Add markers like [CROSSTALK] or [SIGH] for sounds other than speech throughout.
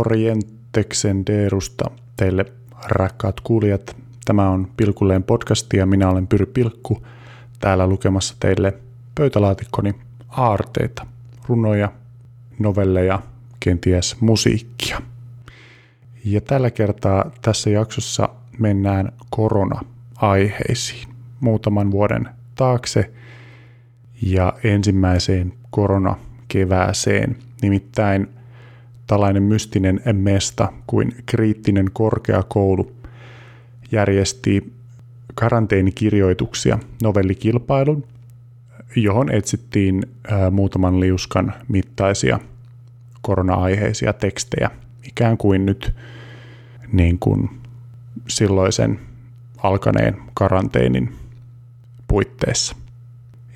Morjenteksen Deerusta teille rakkaat kuulijat. Tämä on Pilkulleen podcasti ja minä olen Pyry Pilkku täällä lukemassa teille pöytälaatikkoni aarteita, runoja, novelleja, kenties musiikkia. Ja tällä kertaa tässä jaksossa mennään korona-aiheisiin muutaman vuoden taakse ja ensimmäiseen koronakevääseen. Nimittäin tällainen mystinen mesta kuin kriittinen korkeakoulu järjesti karanteenikirjoituksia novellikilpailun, johon etsittiin muutaman liuskan mittaisia korona-aiheisia tekstejä, ikään kuin nyt niin kuin silloisen alkaneen karanteenin puitteissa.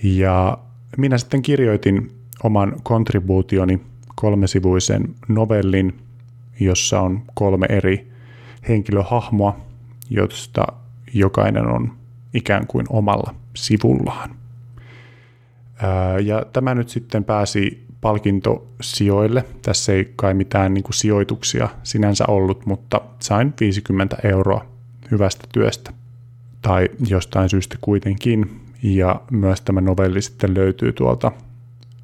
Ja minä sitten kirjoitin oman kontribuutioni kolmesivuisen novellin, jossa on kolme eri henkilöhahmoa, joista jokainen on ikään kuin omalla sivullaan. Ja tämä nyt sitten pääsi palkintosijoille. Tässä ei kai mitään niin kuin sijoituksia sinänsä ollut, mutta sain 50 euroa hyvästä työstä. Tai jostain syystä kuitenkin. Ja myös tämä novelli sitten löytyy tuolta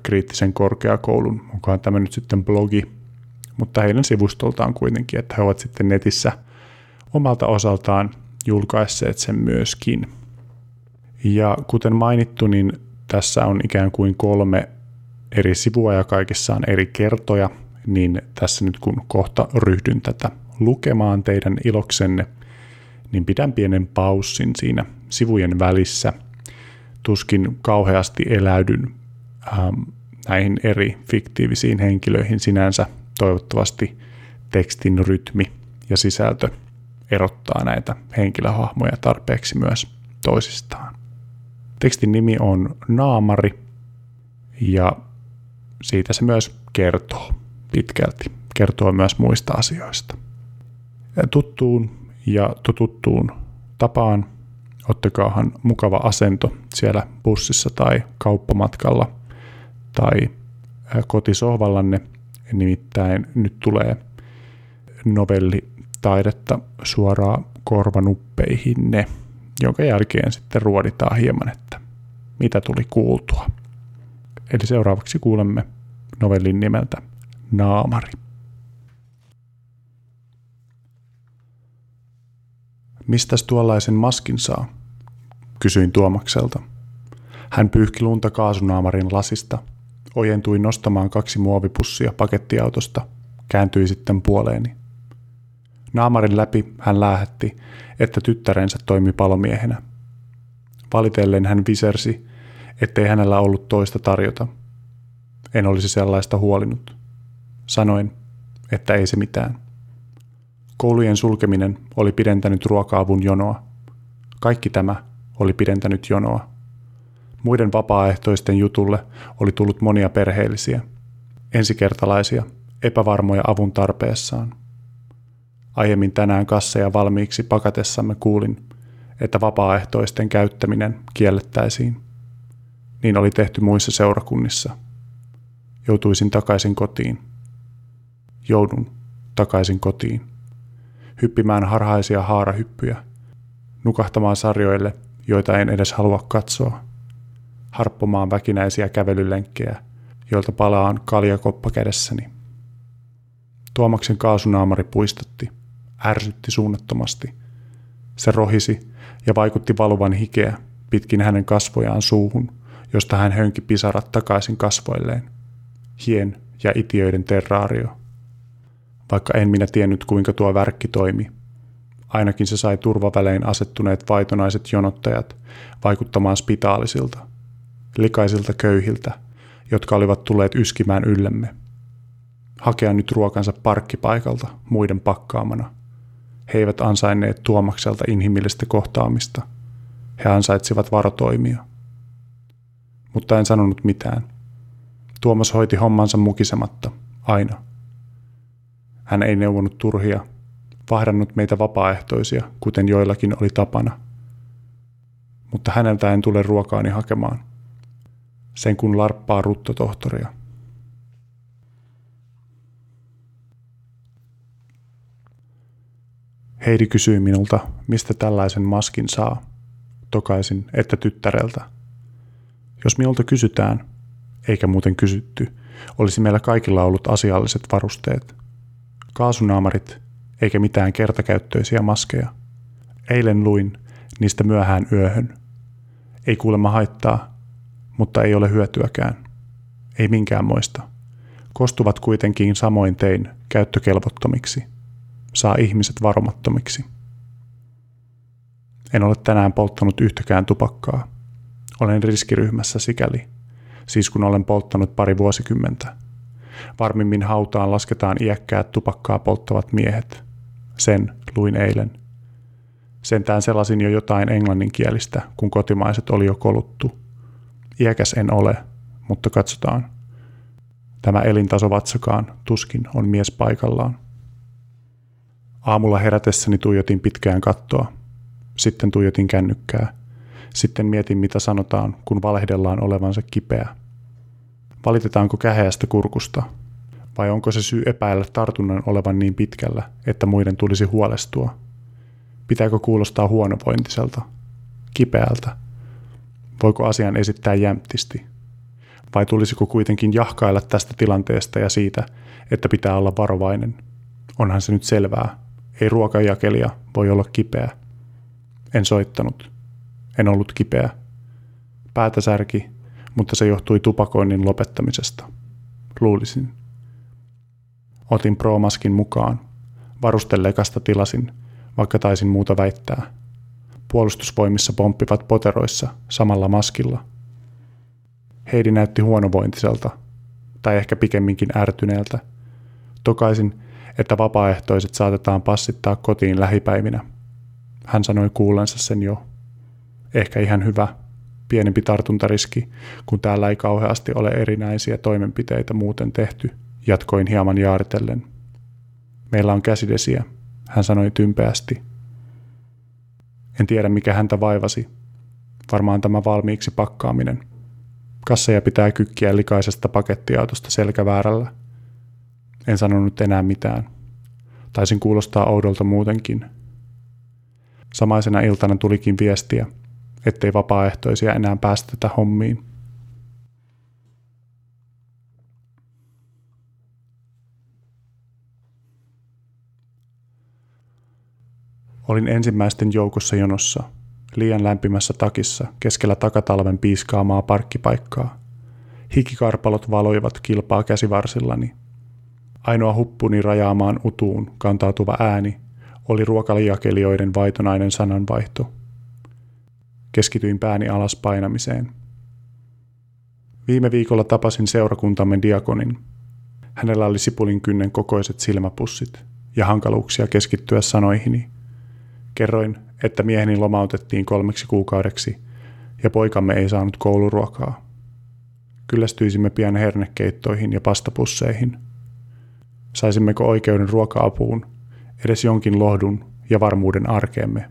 kriittisen korkeakoulun mukaan tämä nyt sitten blogi, mutta heidän sivustoltaan kuitenkin, että he ovat sitten netissä omalta osaltaan julkaisseet sen myöskin. Ja kuten mainittu, niin tässä on ikään kuin kolme eri sivua ja kaikissa on eri kertoja, niin tässä nyt kun kohta ryhdyn tätä lukemaan teidän iloksenne, niin pidän pienen paussin siinä sivujen välissä. Tuskin kauheasti eläydyn ähm, näihin eri fiktiivisiin henkilöihin sinänsä. Toivottavasti tekstin rytmi ja sisältö erottaa näitä henkilöhahmoja tarpeeksi myös toisistaan. Tekstin nimi on Naamari ja siitä se myös kertoo pitkälti. Kertoo myös muista asioista. Tuttuun ja totuttuun tapaan ottakaahan mukava asento siellä bussissa tai kauppamatkalla tai kotisohvallanne. Nimittäin nyt tulee novelli taidetta suoraan korvanuppeihinne, jonka jälkeen sitten ruoditaan hieman, että mitä tuli kuultua. Eli seuraavaksi kuulemme novellin nimeltä Naamari. Mistäs tuollaisen maskin saa? Kysyin Tuomakselta. Hän pyyhki lunta kaasunaamarin lasista, ojentui nostamaan kaksi muovipussia pakettiautosta, kääntyi sitten puoleeni. Naamarin läpi hän lähetti, että tyttärensä toimi palomiehenä. Valitellen hän visersi, ettei hänellä ollut toista tarjota. En olisi sellaista huolinut. Sanoin, että ei se mitään. Koulujen sulkeminen oli pidentänyt ruokaavun jonoa. Kaikki tämä oli pidentänyt jonoa. Muiden vapaaehtoisten jutulle oli tullut monia perheellisiä, ensikertalaisia, epävarmoja avun tarpeessaan. Aiemmin tänään kasseja valmiiksi pakatessamme kuulin, että vapaaehtoisten käyttäminen kiellettäisiin. Niin oli tehty muissa seurakunnissa. Joutuisin takaisin kotiin. Joudun takaisin kotiin. Hyppimään harhaisia haarahyppyjä. Nukahtamaan sarjoille, joita en edes halua katsoa. Harppomaan väkinäisiä kävelylenkkejä, joilta palaan kaljakoppa kädessäni. Tuomaksen kaasunaamari puistatti – ärsytti suunnattomasti. Se rohisi ja vaikutti valuvan hikeä pitkin hänen kasvojaan suuhun, josta hän hönki pisarat takaisin kasvoilleen. Hien ja itiöiden terraario. Vaikka en minä tiennyt kuinka tuo värkki toimi. Ainakin se sai turvavälein asettuneet vaitonaiset jonottajat vaikuttamaan spitaalisilta, likaisilta köyhiltä, jotka olivat tulleet yskimään yllemme. Hakea nyt ruokansa parkkipaikalta muiden pakkaamana – he eivät ansainneet Tuomakselta inhimillistä kohtaamista. He ansaitsivat varotoimia. Mutta en sanonut mitään. Tuomas hoiti hommansa mukisematta, aina. Hän ei neuvonut turhia, vahdannut meitä vapaaehtoisia, kuten joillakin oli tapana. Mutta häneltä en tule ruokaani hakemaan, Sen kun larppaa ruttotohtoria. Heidi kysyi minulta, mistä tällaisen maskin saa. Tokaisin, että tyttäreltä. Jos minulta kysytään, eikä muuten kysytty, olisi meillä kaikilla ollut asialliset varusteet. Kaasunaamarit, eikä mitään kertakäyttöisiä maskeja. Eilen luin niistä myöhään yöhön. Ei kuulemma haittaa, mutta ei ole hyötyäkään. Ei minkään moista. Kostuvat kuitenkin samoin tein käyttökelvottomiksi. Saa ihmiset varomattomiksi. En ole tänään polttanut yhtäkään tupakkaa. Olen riskiryhmässä sikäli, siis kun olen polttanut pari vuosikymmentä. Varmimmin hautaan lasketaan iäkkäät tupakkaa polttavat miehet. Sen luin eilen. Sentään selasin jo jotain englanninkielistä, kun kotimaiset oli jo koluttu. Iäkäs en ole, mutta katsotaan. Tämä elintaso vatsakaan tuskin on mies paikallaan. Aamulla herätessäni tuijotin pitkään kattoa. Sitten tuijotin kännykkää. Sitten mietin, mitä sanotaan, kun valehdellaan olevansa kipeä. Valitetaanko käheästä kurkusta? Vai onko se syy epäillä tartunnan olevan niin pitkällä, että muiden tulisi huolestua? Pitääkö kuulostaa huonovointiselta? Kipeältä? Voiko asian esittää jämptisti? Vai tulisiko kuitenkin jahkailla tästä tilanteesta ja siitä, että pitää olla varovainen? Onhan se nyt selvää. Ei ruokajakelija voi olla kipeä. En soittanut. En ollut kipeä. Päätä särki, mutta se johtui tupakoinnin lopettamisesta. Luulisin. Otin Pro-maskin mukaan. Varustellekasta tilasin, vaikka taisin muuta väittää. Puolustusvoimissa pomppivat poteroissa samalla maskilla. Heidi näytti huonovointiselta, tai ehkä pikemminkin ärtyneeltä. Tokaisin, että vapaaehtoiset saatetaan passittaa kotiin lähipäivinä. Hän sanoi kuullensa sen jo. Ehkä ihan hyvä, pienempi tartuntariski, kun täällä ei kauheasti ole erinäisiä toimenpiteitä muuten tehty, jatkoin hieman jaaritellen. Meillä on käsidesiä, hän sanoi tympeästi. En tiedä mikä häntä vaivasi. Varmaan tämä valmiiksi pakkaaminen. Kasseja pitää kykkiä likaisesta pakettiautosta selkäväärällä. En sanonut enää mitään. Taisin kuulostaa oudolta muutenkin. Samaisena iltana tulikin viestiä, ettei vapaaehtoisia enää päästetä hommiin. Olin ensimmäisten joukossa jonossa, liian lämpimässä takissa keskellä takatalven piiskaamaa parkkipaikkaa. Hikikarpalot valoivat kilpaa käsivarsillani. Ainoa huppuni rajaamaan utuun kantautuva ääni oli ruokalijakelijoiden vaitonainen sananvaihto. Keskityin pääni alas painamiseen. Viime viikolla tapasin seurakuntamme diakonin. Hänellä oli sipulin kynnen kokoiset silmäpussit ja hankaluuksia keskittyä sanoihini – Kerroin, että mieheni lomautettiin kolmeksi kuukaudeksi ja poikamme ei saanut kouluruokaa. Kyllästyisimme pian hernekeittoihin ja pastapusseihin. Saisimmeko oikeuden ruoka-apuun, edes jonkin lohdun ja varmuuden arkeemme.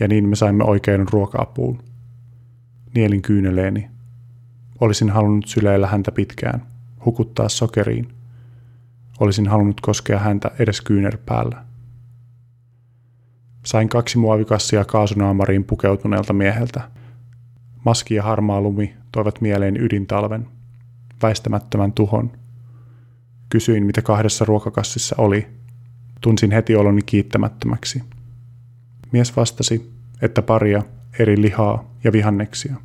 Ja niin me saimme oikeuden ruoka-apuun. Nielin kyyneleeni. Olisin halunnut syleillä häntä pitkään, hukuttaa sokeriin. Olisin halunnut koskea häntä edes kyynärpäällä. Sain kaksi muovikassia kaasunaamariin pukeutuneelta mieheltä. Maski ja harmaa lumi toivat mieleen ydintalven, väistämättömän tuhon. Kysyin, mitä kahdessa ruokakassissa oli. Tunsin heti oloni kiittämättömäksi. Mies vastasi, että paria eri lihaa ja vihanneksia.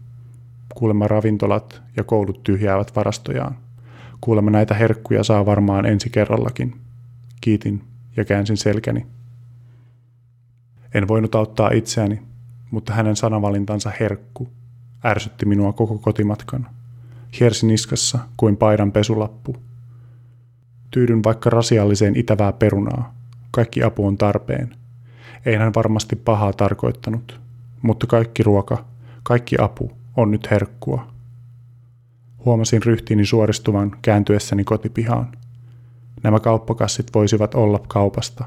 Kuulemma ravintolat ja koulut tyhjäävät varastojaan. Kuulemma näitä herkkuja saa varmaan ensi kerrallakin. Kiitin ja käänsin selkäni. En voinut auttaa itseäni, mutta hänen sanavalintansa herkku ärsytti minua koko kotimatkan. Hiersi niskassa kuin paidan pesulappu. Tyydyn vaikka rasialliseen itävää perunaa. Kaikki apu on tarpeen. Ei hän varmasti pahaa tarkoittanut, mutta kaikki ruoka, kaikki apu on nyt herkkua. Huomasin ryhtiini suoristuvan kääntyessäni kotipihaan. Nämä kauppakassit voisivat olla kaupasta.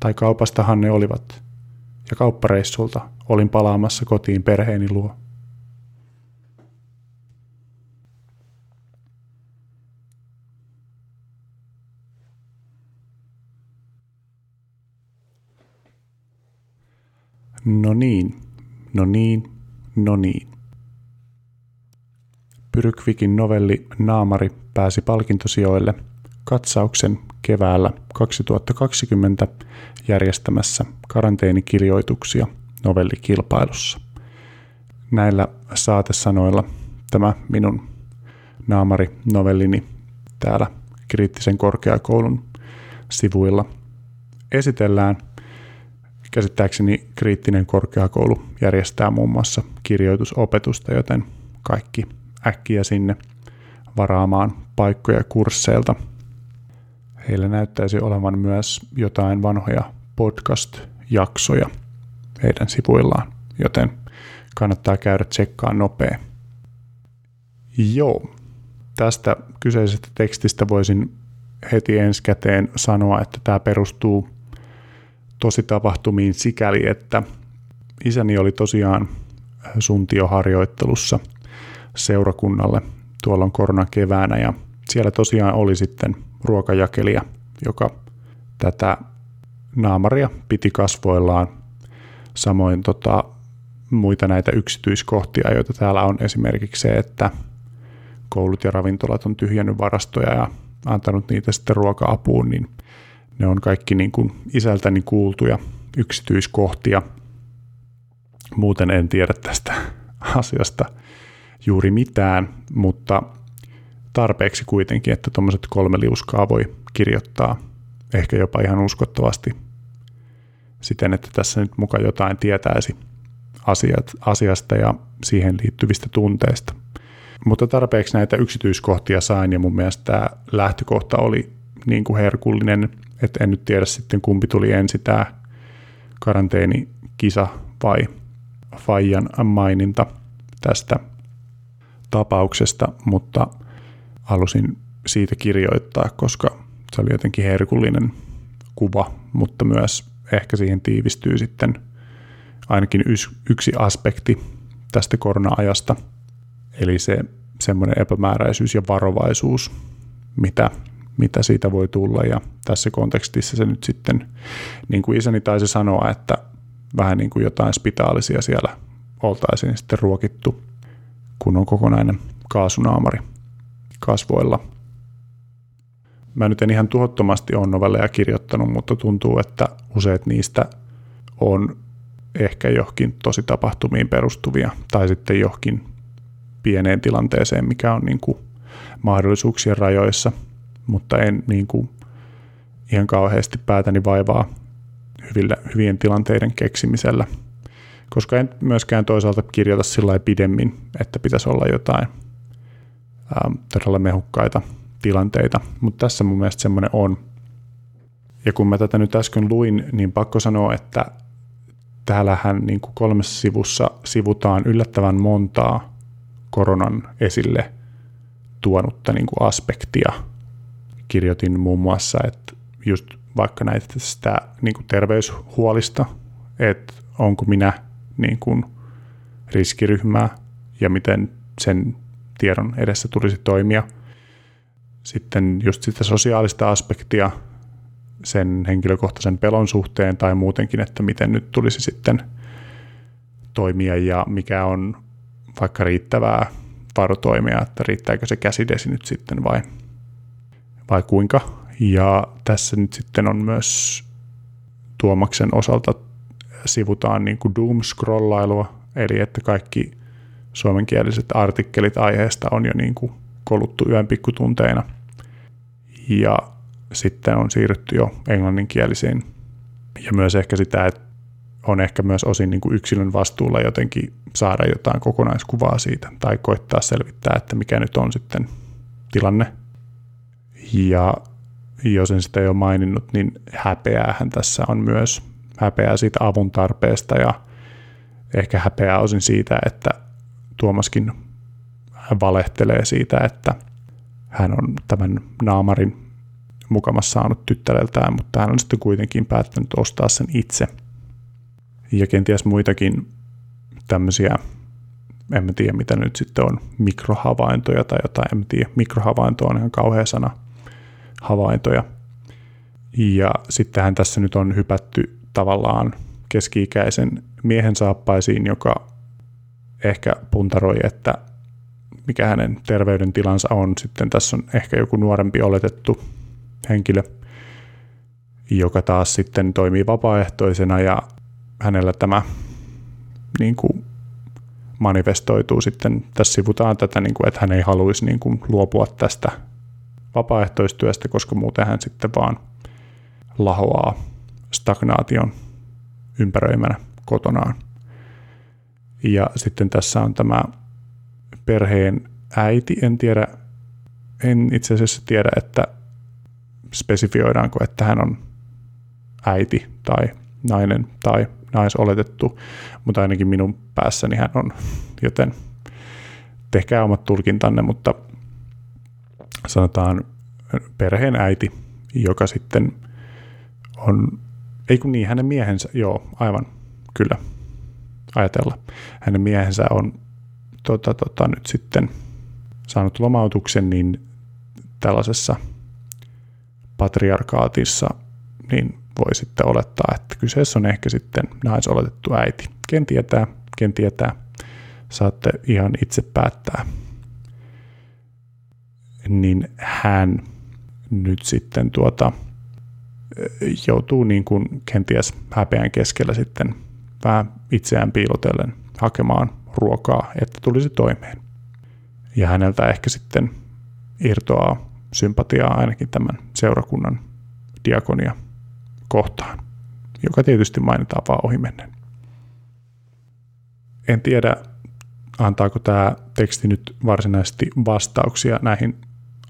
Tai kaupastahan ne olivat, ja kauppareissulta olin palaamassa kotiin perheeni luo. No niin, no niin, no niin. Pyrkvikin novelli Naamari pääsi palkintosijoille – katsauksen keväällä 2020 järjestämässä karanteenikirjoituksia novellikilpailussa. Näillä saatesanoilla tämä minun naamari-novellini täällä kriittisen korkeakoulun sivuilla esitellään. Käsittääkseni kriittinen korkeakoulu järjestää muun muassa kirjoitusopetusta, joten kaikki äkkiä sinne varaamaan paikkoja kursseilta. Heillä näyttäisi olevan myös jotain vanhoja podcast-jaksoja heidän sivuillaan, joten kannattaa käydä tsekkaan nopea. Joo, tästä kyseisestä tekstistä voisin heti ensikäteen sanoa, että tämä perustuu tosi tapahtumiin sikäli, että isäni oli tosiaan suntioharjoittelussa seurakunnalle tuolla koronan keväänä ja siellä tosiaan oli sitten ruokajakelija, joka tätä naamaria piti kasvoillaan. Samoin tota, muita näitä yksityiskohtia, joita täällä on esimerkiksi se, että koulut ja ravintolat on tyhjännyt varastoja ja antanut niitä sitten ruoka-apuun, niin ne on kaikki niin kuin isältäni kuultuja yksityiskohtia. Muuten en tiedä tästä asiasta juuri mitään, mutta tarpeeksi kuitenkin, että tuommoiset kolme liuskaa voi kirjoittaa ehkä jopa ihan uskottavasti siten, että tässä nyt muka jotain tietäisi asiat, asiasta ja siihen liittyvistä tunteista. Mutta tarpeeksi näitä yksityiskohtia sain ja mun mielestä tämä lähtökohta oli niin kuin herkullinen, että en nyt tiedä sitten kumpi tuli ensin tämä karanteenikisa vai Fajan maininta tästä tapauksesta, mutta halusin siitä kirjoittaa, koska se oli jotenkin herkullinen kuva, mutta myös ehkä siihen tiivistyy sitten ainakin yksi aspekti tästä korona-ajasta, eli se semmoinen epämääräisyys ja varovaisuus, mitä, mitä siitä voi tulla. Ja tässä kontekstissa se nyt sitten, niin kuin isäni taisi sanoa, että vähän niin kuin jotain spitaalisia siellä oltaisiin sitten ruokittu, kun on kokonainen kaasunaamari kasvoilla. Mä nyt en ihan tuhottomasti ole novelleja kirjoittanut, mutta tuntuu, että useat niistä on ehkä johonkin tosi tapahtumiin perustuvia tai sitten johonkin pieneen tilanteeseen, mikä on niin kuin mahdollisuuksien rajoissa, mutta en niin kuin ihan kauheasti päätäni vaivaa hyvillä, hyvien tilanteiden keksimisellä, koska en myöskään toisaalta kirjoita sillä pidemmin, että pitäisi olla jotain ää, todella mehukkaita tilanteita, mutta tässä mun mielestä semmoinen on. Ja kun mä tätä nyt äsken luin, niin pakko sanoa, että täällähän niin kuin kolmessa sivussa sivutaan yllättävän montaa koronan esille tuonutta niin kuin aspektia. Kirjoitin muun muassa, että just vaikka näitä sitä niin kuin terveyshuolista, että onko minä niin kuin riskiryhmää ja miten sen tiedon edessä tulisi toimia. Sitten just sitä sosiaalista aspektia sen henkilökohtaisen pelon suhteen tai muutenkin, että miten nyt tulisi sitten toimia ja mikä on vaikka riittävää varotoimia, että riittääkö se käsidesi nyt sitten vai, vai kuinka. Ja tässä nyt sitten on myös Tuomaksen osalta sivutaan niin kuin doom-scrollailua, eli että kaikki suomenkieliset artikkelit aiheesta on jo niin kuin koluttu yön pikkutunteina. Ja sitten on siirrytty jo englanninkielisiin. Ja myös ehkä sitä, että on ehkä myös osin niin kuin yksilön vastuulla jotenkin saada jotain kokonaiskuvaa siitä tai koittaa selvittää, että mikä nyt on sitten tilanne. Ja jos en sitä jo maininnut, niin häpeäähän tässä on myös häpeää siitä avun tarpeesta ja ehkä häpeää osin siitä, että Tuomaskin valehtelee siitä, että hän on tämän naamarin mukamassa saanut tyttäreltään, mutta hän on sitten kuitenkin päättänyt ostaa sen itse. Ja kenties muitakin tämmöisiä, en mä tiedä mitä nyt sitten on, mikrohavaintoja tai jotain, en mä tiedä, mikrohavainto on ihan kauhea sana, havaintoja. Ja sittenhän tässä nyt on hypätty tavallaan keski-ikäisen miehen saappaisiin, joka ehkä puntaroi, että mikä hänen terveydentilansa on. Sitten tässä on ehkä joku nuorempi oletettu henkilö, joka taas sitten toimii vapaaehtoisena ja hänellä tämä niin kuin manifestoituu sitten, tässä sivutaan tätä, niin kuin, että hän ei haluaisi niin kuin, luopua tästä vapaaehtoistyöstä, koska muuten hän sitten vaan lahoaa stagnaation ympäröimänä kotonaan. Ja sitten tässä on tämä perheen äiti, en tiedä, en itse asiassa tiedä, että spesifioidaanko, että hän on äiti tai nainen tai naisoletettu, mutta ainakin minun päässäni hän on, joten tehkää omat tulkintanne, mutta sanotaan perheen äiti, joka sitten on, ei kun niin, hänen miehensä, joo, aivan, kyllä, ajatella. Hänen miehensä on tota, tota, nyt sitten saanut lomautuksen, niin tällaisessa patriarkaatissa, niin voi sitten olettaa, että kyseessä on ehkä sitten naisoletettu äiti. Ken tietää, ken tietää, saatte ihan itse päättää. Niin hän nyt sitten tuota, joutuu niin kuin kenties häpeän keskellä sitten vähän itseään piilotellen hakemaan ruokaa, että tulisi toimeen. Ja häneltä ehkä sitten irtoaa sympatiaa ainakin tämän seurakunnan diakonia kohtaan, joka tietysti mainitaan vaan ohimennen. En tiedä, antaako tämä teksti nyt varsinaisesti vastauksia näihin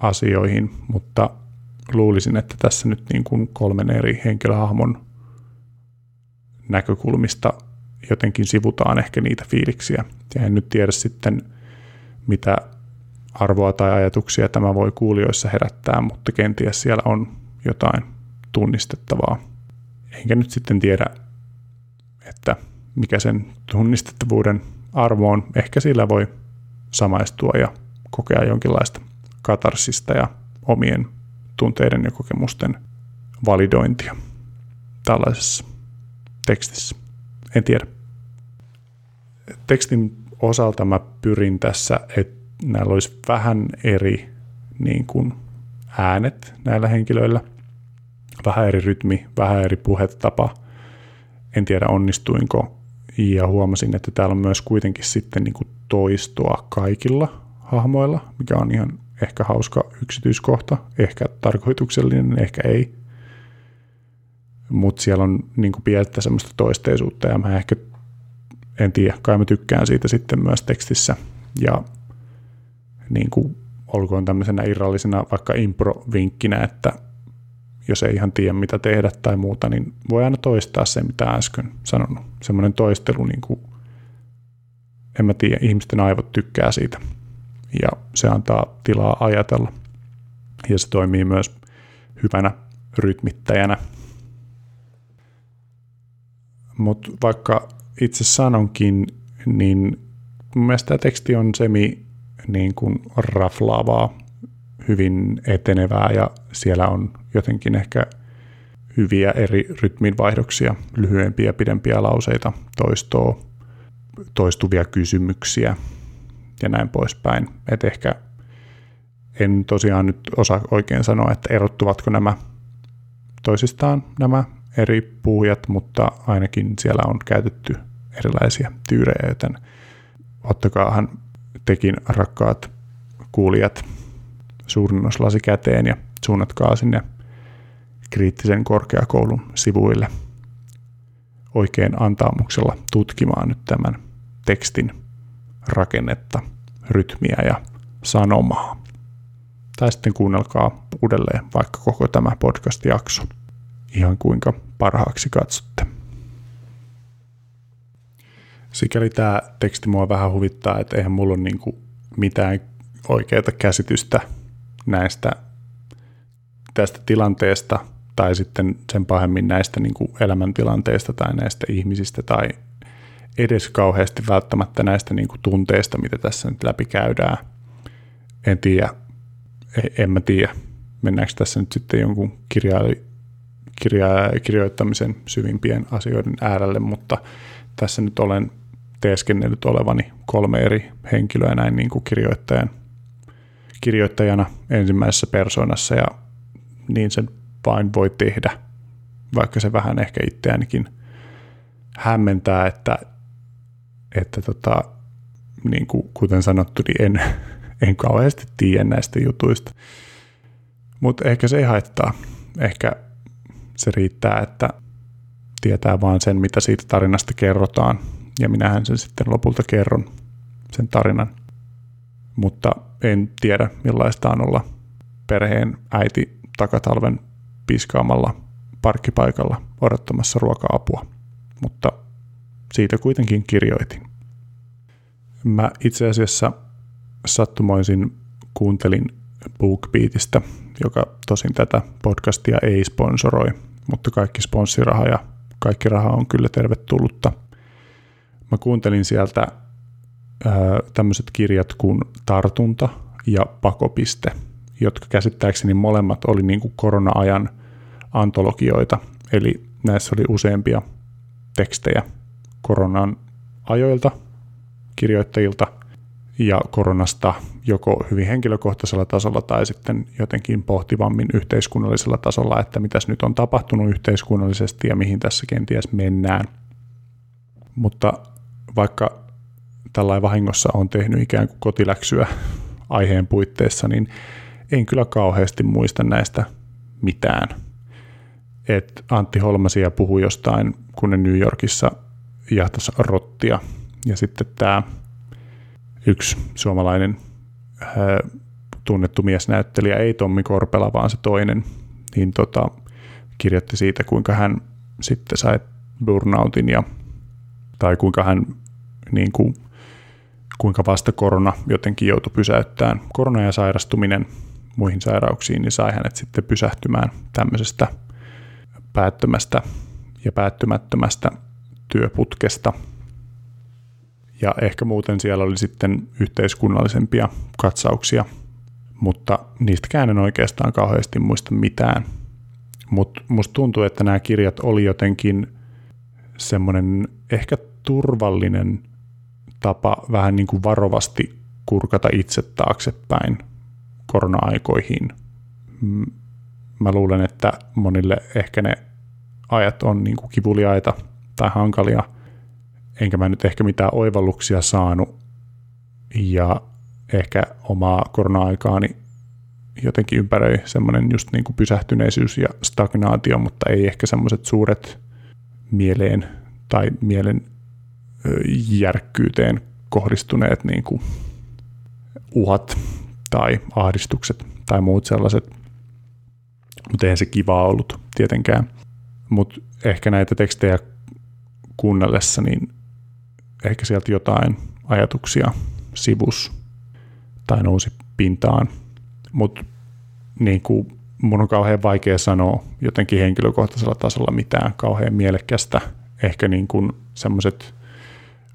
asioihin, mutta luulisin, että tässä nyt niin kuin kolmen eri henkilöhahmon näkökulmista jotenkin sivutaan ehkä niitä fiiliksiä. Ja en nyt tiedä sitten, mitä arvoa tai ajatuksia tämä voi kuulijoissa herättää, mutta kenties siellä on jotain tunnistettavaa. Enkä nyt sitten tiedä, että mikä sen tunnistettavuuden arvo on. Ehkä sillä voi samaistua ja kokea jonkinlaista katarsista ja omien tunteiden ja kokemusten validointia tällaisessa tekstissä. En tiedä. Tekstin osalta mä pyrin tässä, että näillä olisi vähän eri niin kuin äänet näillä henkilöillä, vähän eri rytmi, vähän eri puhetapa. En tiedä onnistuinko ja huomasin, että täällä on myös kuitenkin sitten niin kuin toistoa kaikilla hahmoilla, mikä on ihan ehkä hauska yksityiskohta, ehkä tarkoituksellinen, ehkä ei. Mutta siellä on niin pientä semmoista toisteisuutta ja mä ehkä en tiedä, kai mä tykkään siitä sitten myös tekstissä. Ja niin kuin olkoon tämmöisenä irrallisena vaikka impro-vinkkinä, että jos ei ihan tiedä mitä tehdä tai muuta, niin voi aina toistaa se, mitä äsken sanonut. Semmoinen toistelu, niin kuin, en mä tiedä, ihmisten aivot tykkää siitä ja se antaa tilaa ajatella. Ja se toimii myös hyvänä rytmittäjänä. Mutta vaikka itse sanonkin, niin mun mielestä tämä teksti on semi niin kuin raflaavaa, hyvin etenevää ja siellä on jotenkin ehkä hyviä eri rytminvaihdoksia, lyhyempiä ja pidempiä lauseita, toistoa, toistuvia kysymyksiä ja näin poispäin. Et ehkä en tosiaan nyt osaa oikein sanoa, että erottuvatko nämä toisistaan nämä eri puhujat, mutta ainakin siellä on käytetty erilaisia tyyrejä, joten ottakaahan tekin rakkaat kuulijat suurinnoslasi käteen ja suunnatkaa sinne kriittisen korkeakoulun sivuille oikein antaamuksella tutkimaan nyt tämän tekstin rakennetta, rytmiä ja sanomaa. Tai sitten kuunnelkaa uudelleen vaikka koko tämä podcast-jakso, ihan kuinka parhaaksi katsotte. Sikäli tämä teksti mua vähän huvittaa, että eihän mulla ole niinku mitään oikeaa käsitystä näistä tästä tilanteesta tai sitten sen pahemmin näistä niin kuin elämäntilanteista tai näistä ihmisistä tai edes kauheasti välttämättä näistä niin kuin tunteista, mitä tässä nyt läpi käydään. En tiedä, en mä tiedä, mennäänkö tässä nyt sitten jonkun kirja, kirja, kirjoittamisen syvimpien asioiden äärelle, mutta tässä nyt olen teeskennellyt olevani kolme eri henkilöä näin niin kuin kirjoittajan, kirjoittajana ensimmäisessä persoonassa ja niin sen vain voi tehdä, vaikka se vähän ehkä itseänikin hämmentää, että, että tota, niin kuin, kuten sanottu, niin en, [LAUGHS] en kauheasti tiedä näistä jutuista. Mutta ehkä se ei haittaa. Ehkä se riittää, että tietää vaan sen, mitä siitä tarinasta kerrotaan. Ja minähän sen sitten lopulta kerron, sen tarinan. Mutta en tiedä, millaista on olla perheen äiti takatalven piskaamalla parkkipaikalla odottamassa ruoka-apua. Mutta siitä kuitenkin kirjoitin. Mä itse asiassa sattumoisin kuuntelin BookBeatista, joka tosin tätä podcastia ei sponsoroi, mutta kaikki sponssiraha ja kaikki raha on kyllä tervetullutta. Mä kuuntelin sieltä tämmöiset kirjat kuin Tartunta ja Pakopiste, jotka käsittääkseni molemmat oli niin kuin korona-ajan antologioita, eli näissä oli useampia tekstejä koronan ajoilta, kirjoittajilta ja koronasta joko hyvin henkilökohtaisella tasolla tai sitten jotenkin pohtivammin yhteiskunnallisella tasolla, että mitäs nyt on tapahtunut yhteiskunnallisesti ja mihin tässä kenties mennään. Mutta vaikka tällä vahingossa on tehnyt ikään kuin kotiläksyä aiheen puitteissa, niin en kyllä kauheasti muista näistä mitään. Et Antti Holmasia puhui jostain, kun ne New Yorkissa jahtas rottia. Ja sitten tämä yksi suomalainen tunnettu miesnäyttelijä, ei Tommi Korpela, vaan se toinen, niin tota, kirjoitti siitä, kuinka hän sitten sai burnoutin ja, tai kuinka hän niin kuin, kuinka vasta korona jotenkin joutui pysäyttämään. Korona ja sairastuminen muihin sairauksiin, niin sai hänet sitten pysähtymään tämmöisestä päättömästä ja päättymättömästä työputkesta. Ja ehkä muuten siellä oli sitten yhteiskunnallisempia katsauksia, mutta niistäkään en oikeastaan kauheasti muista mitään. Mutta musta tuntuu, että nämä kirjat oli jotenkin semmoinen ehkä turvallinen tapa vähän niin kuin varovasti kurkata itse taaksepäin korona-aikoihin. Mä luulen, että monille ehkä ne ajat on niin kuin kivuliaita tai hankalia, enkä mä nyt ehkä mitään oivalluksia saanut, ja ehkä omaa korona-aikaani jotenkin ympäröi semmoinen just niin kuin pysähtyneisyys ja stagnaatio, mutta ei ehkä semmoiset suuret mieleen tai mielen järkkyyteen kohdistuneet niin kuin uhat tai ahdistukset tai muut sellaiset. Mutta eihän se kiva ollut tietenkään. Mutta ehkä näitä tekstejä kuunnellessa, niin ehkä sieltä jotain ajatuksia sivus tai nousi pintaan. Mutta niin kuin mun on kauhean vaikea sanoa jotenkin henkilökohtaisella tasolla mitään kauhean mielekästä. Ehkä niin kuin semmoiset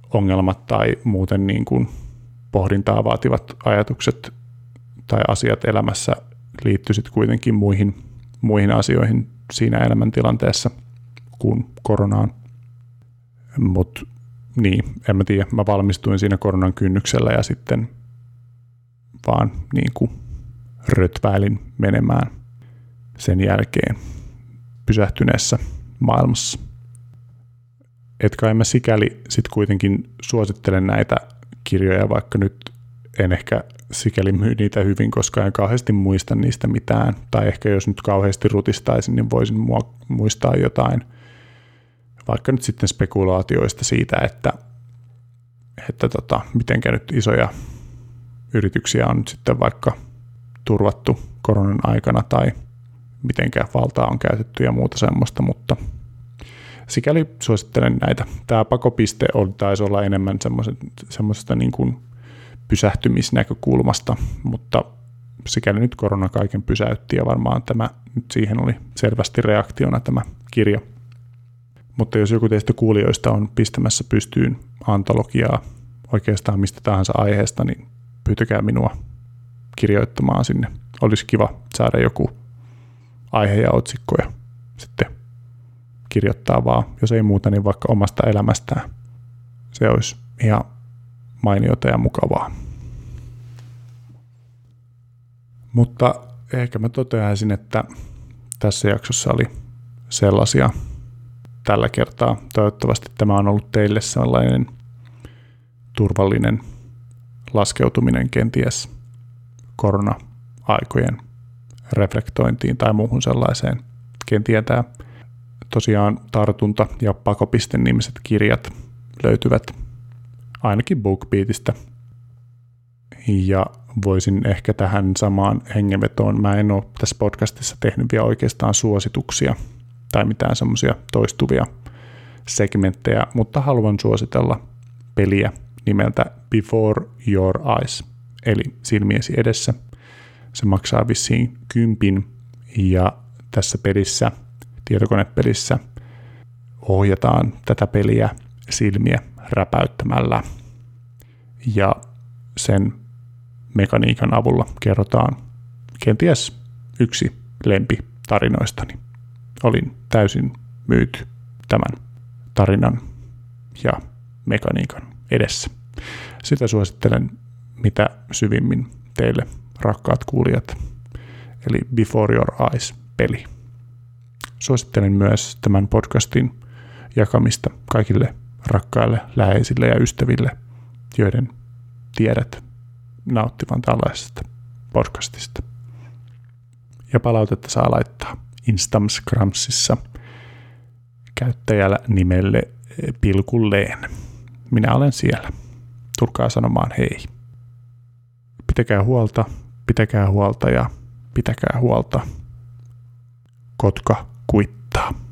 ongelmat tai muuten niin kuin pohdintaa vaativat ajatukset tai asiat elämässä liittyisit kuitenkin muihin, muihin asioihin siinä elämäntilanteessa kuin koronaan. Mutta niin, en mä tiedä, mä valmistuin siinä koronan kynnyksellä ja sitten vaan niin kuin rötväilin menemään sen jälkeen pysähtyneessä maailmassa. Et kai mä sikäli sitten kuitenkin suosittelen näitä kirjoja, vaikka nyt en ehkä sikäli myy niitä hyvin, koska en kauheasti muista niistä mitään. Tai ehkä jos nyt kauheasti rutistaisin, niin voisin muistaa jotain, vaikka nyt sitten spekulaatioista siitä, että, että tota, mitenkä nyt isoja yrityksiä on nyt sitten vaikka turvattu koronan aikana tai mitenkä valtaa on käytetty ja muuta semmoista, mutta sikäli suosittelen näitä. Tämä pakopiste on, taisi olla enemmän semmoisesta niin kuin pysähtymisnäkökulmasta, mutta sikäli nyt korona kaiken pysäytti ja varmaan tämä nyt siihen oli selvästi reaktiona tämä kirja. Mutta jos joku teistä kuulijoista on pistämässä pystyyn antologiaa oikeastaan mistä tahansa aiheesta, niin pyytäkää minua kirjoittamaan sinne. Olisi kiva saada joku aihe ja otsikko ja sitten kirjoittaa vaan, jos ei muuta, niin vaikka omasta elämästään Se olisi ihan mainiota ja mukavaa. Mutta ehkä mä toteaisin, että tässä jaksossa oli sellaisia tällä kertaa. Toivottavasti tämä on ollut teille sellainen turvallinen laskeutuminen kenties korona-aikojen reflektointiin tai muuhun sellaiseen. Ken tietää, tosiaan tartunta- ja pakopisten nimiset kirjat löytyvät ainakin BookBeatista. Ja voisin ehkä tähän samaan hengenvetoon, mä en ole tässä podcastissa tehnyt vielä oikeastaan suosituksia tai mitään semmoisia toistuvia segmenttejä, mutta haluan suositella peliä nimeltä Before Your Eyes, eli silmiesi edessä. Se maksaa vissiin kympin ja tässä pelissä, tietokonepelissä, ohjataan tätä peliä silmiä räpäyttämällä ja sen mekaniikan avulla kerrotaan kenties yksi lempi tarinoistani. Olin täysin myyty tämän tarinan ja mekaniikan edessä. Sitä suosittelen mitä syvimmin teille rakkaat kuulijat, eli Before Your Eyes-peli. Suosittelen myös tämän podcastin jakamista kaikille rakkaille, läheisille ja ystäville, joiden tiedät nauttivan tällaisesta podcastista. Ja palautetta saa laittaa Instamscramsissa käyttäjällä nimelle Pilkulleen. Minä olen siellä. Tulkaa sanomaan hei. Pitäkää huolta, pitäkää huolta ja pitäkää huolta. Kotka kuittaa.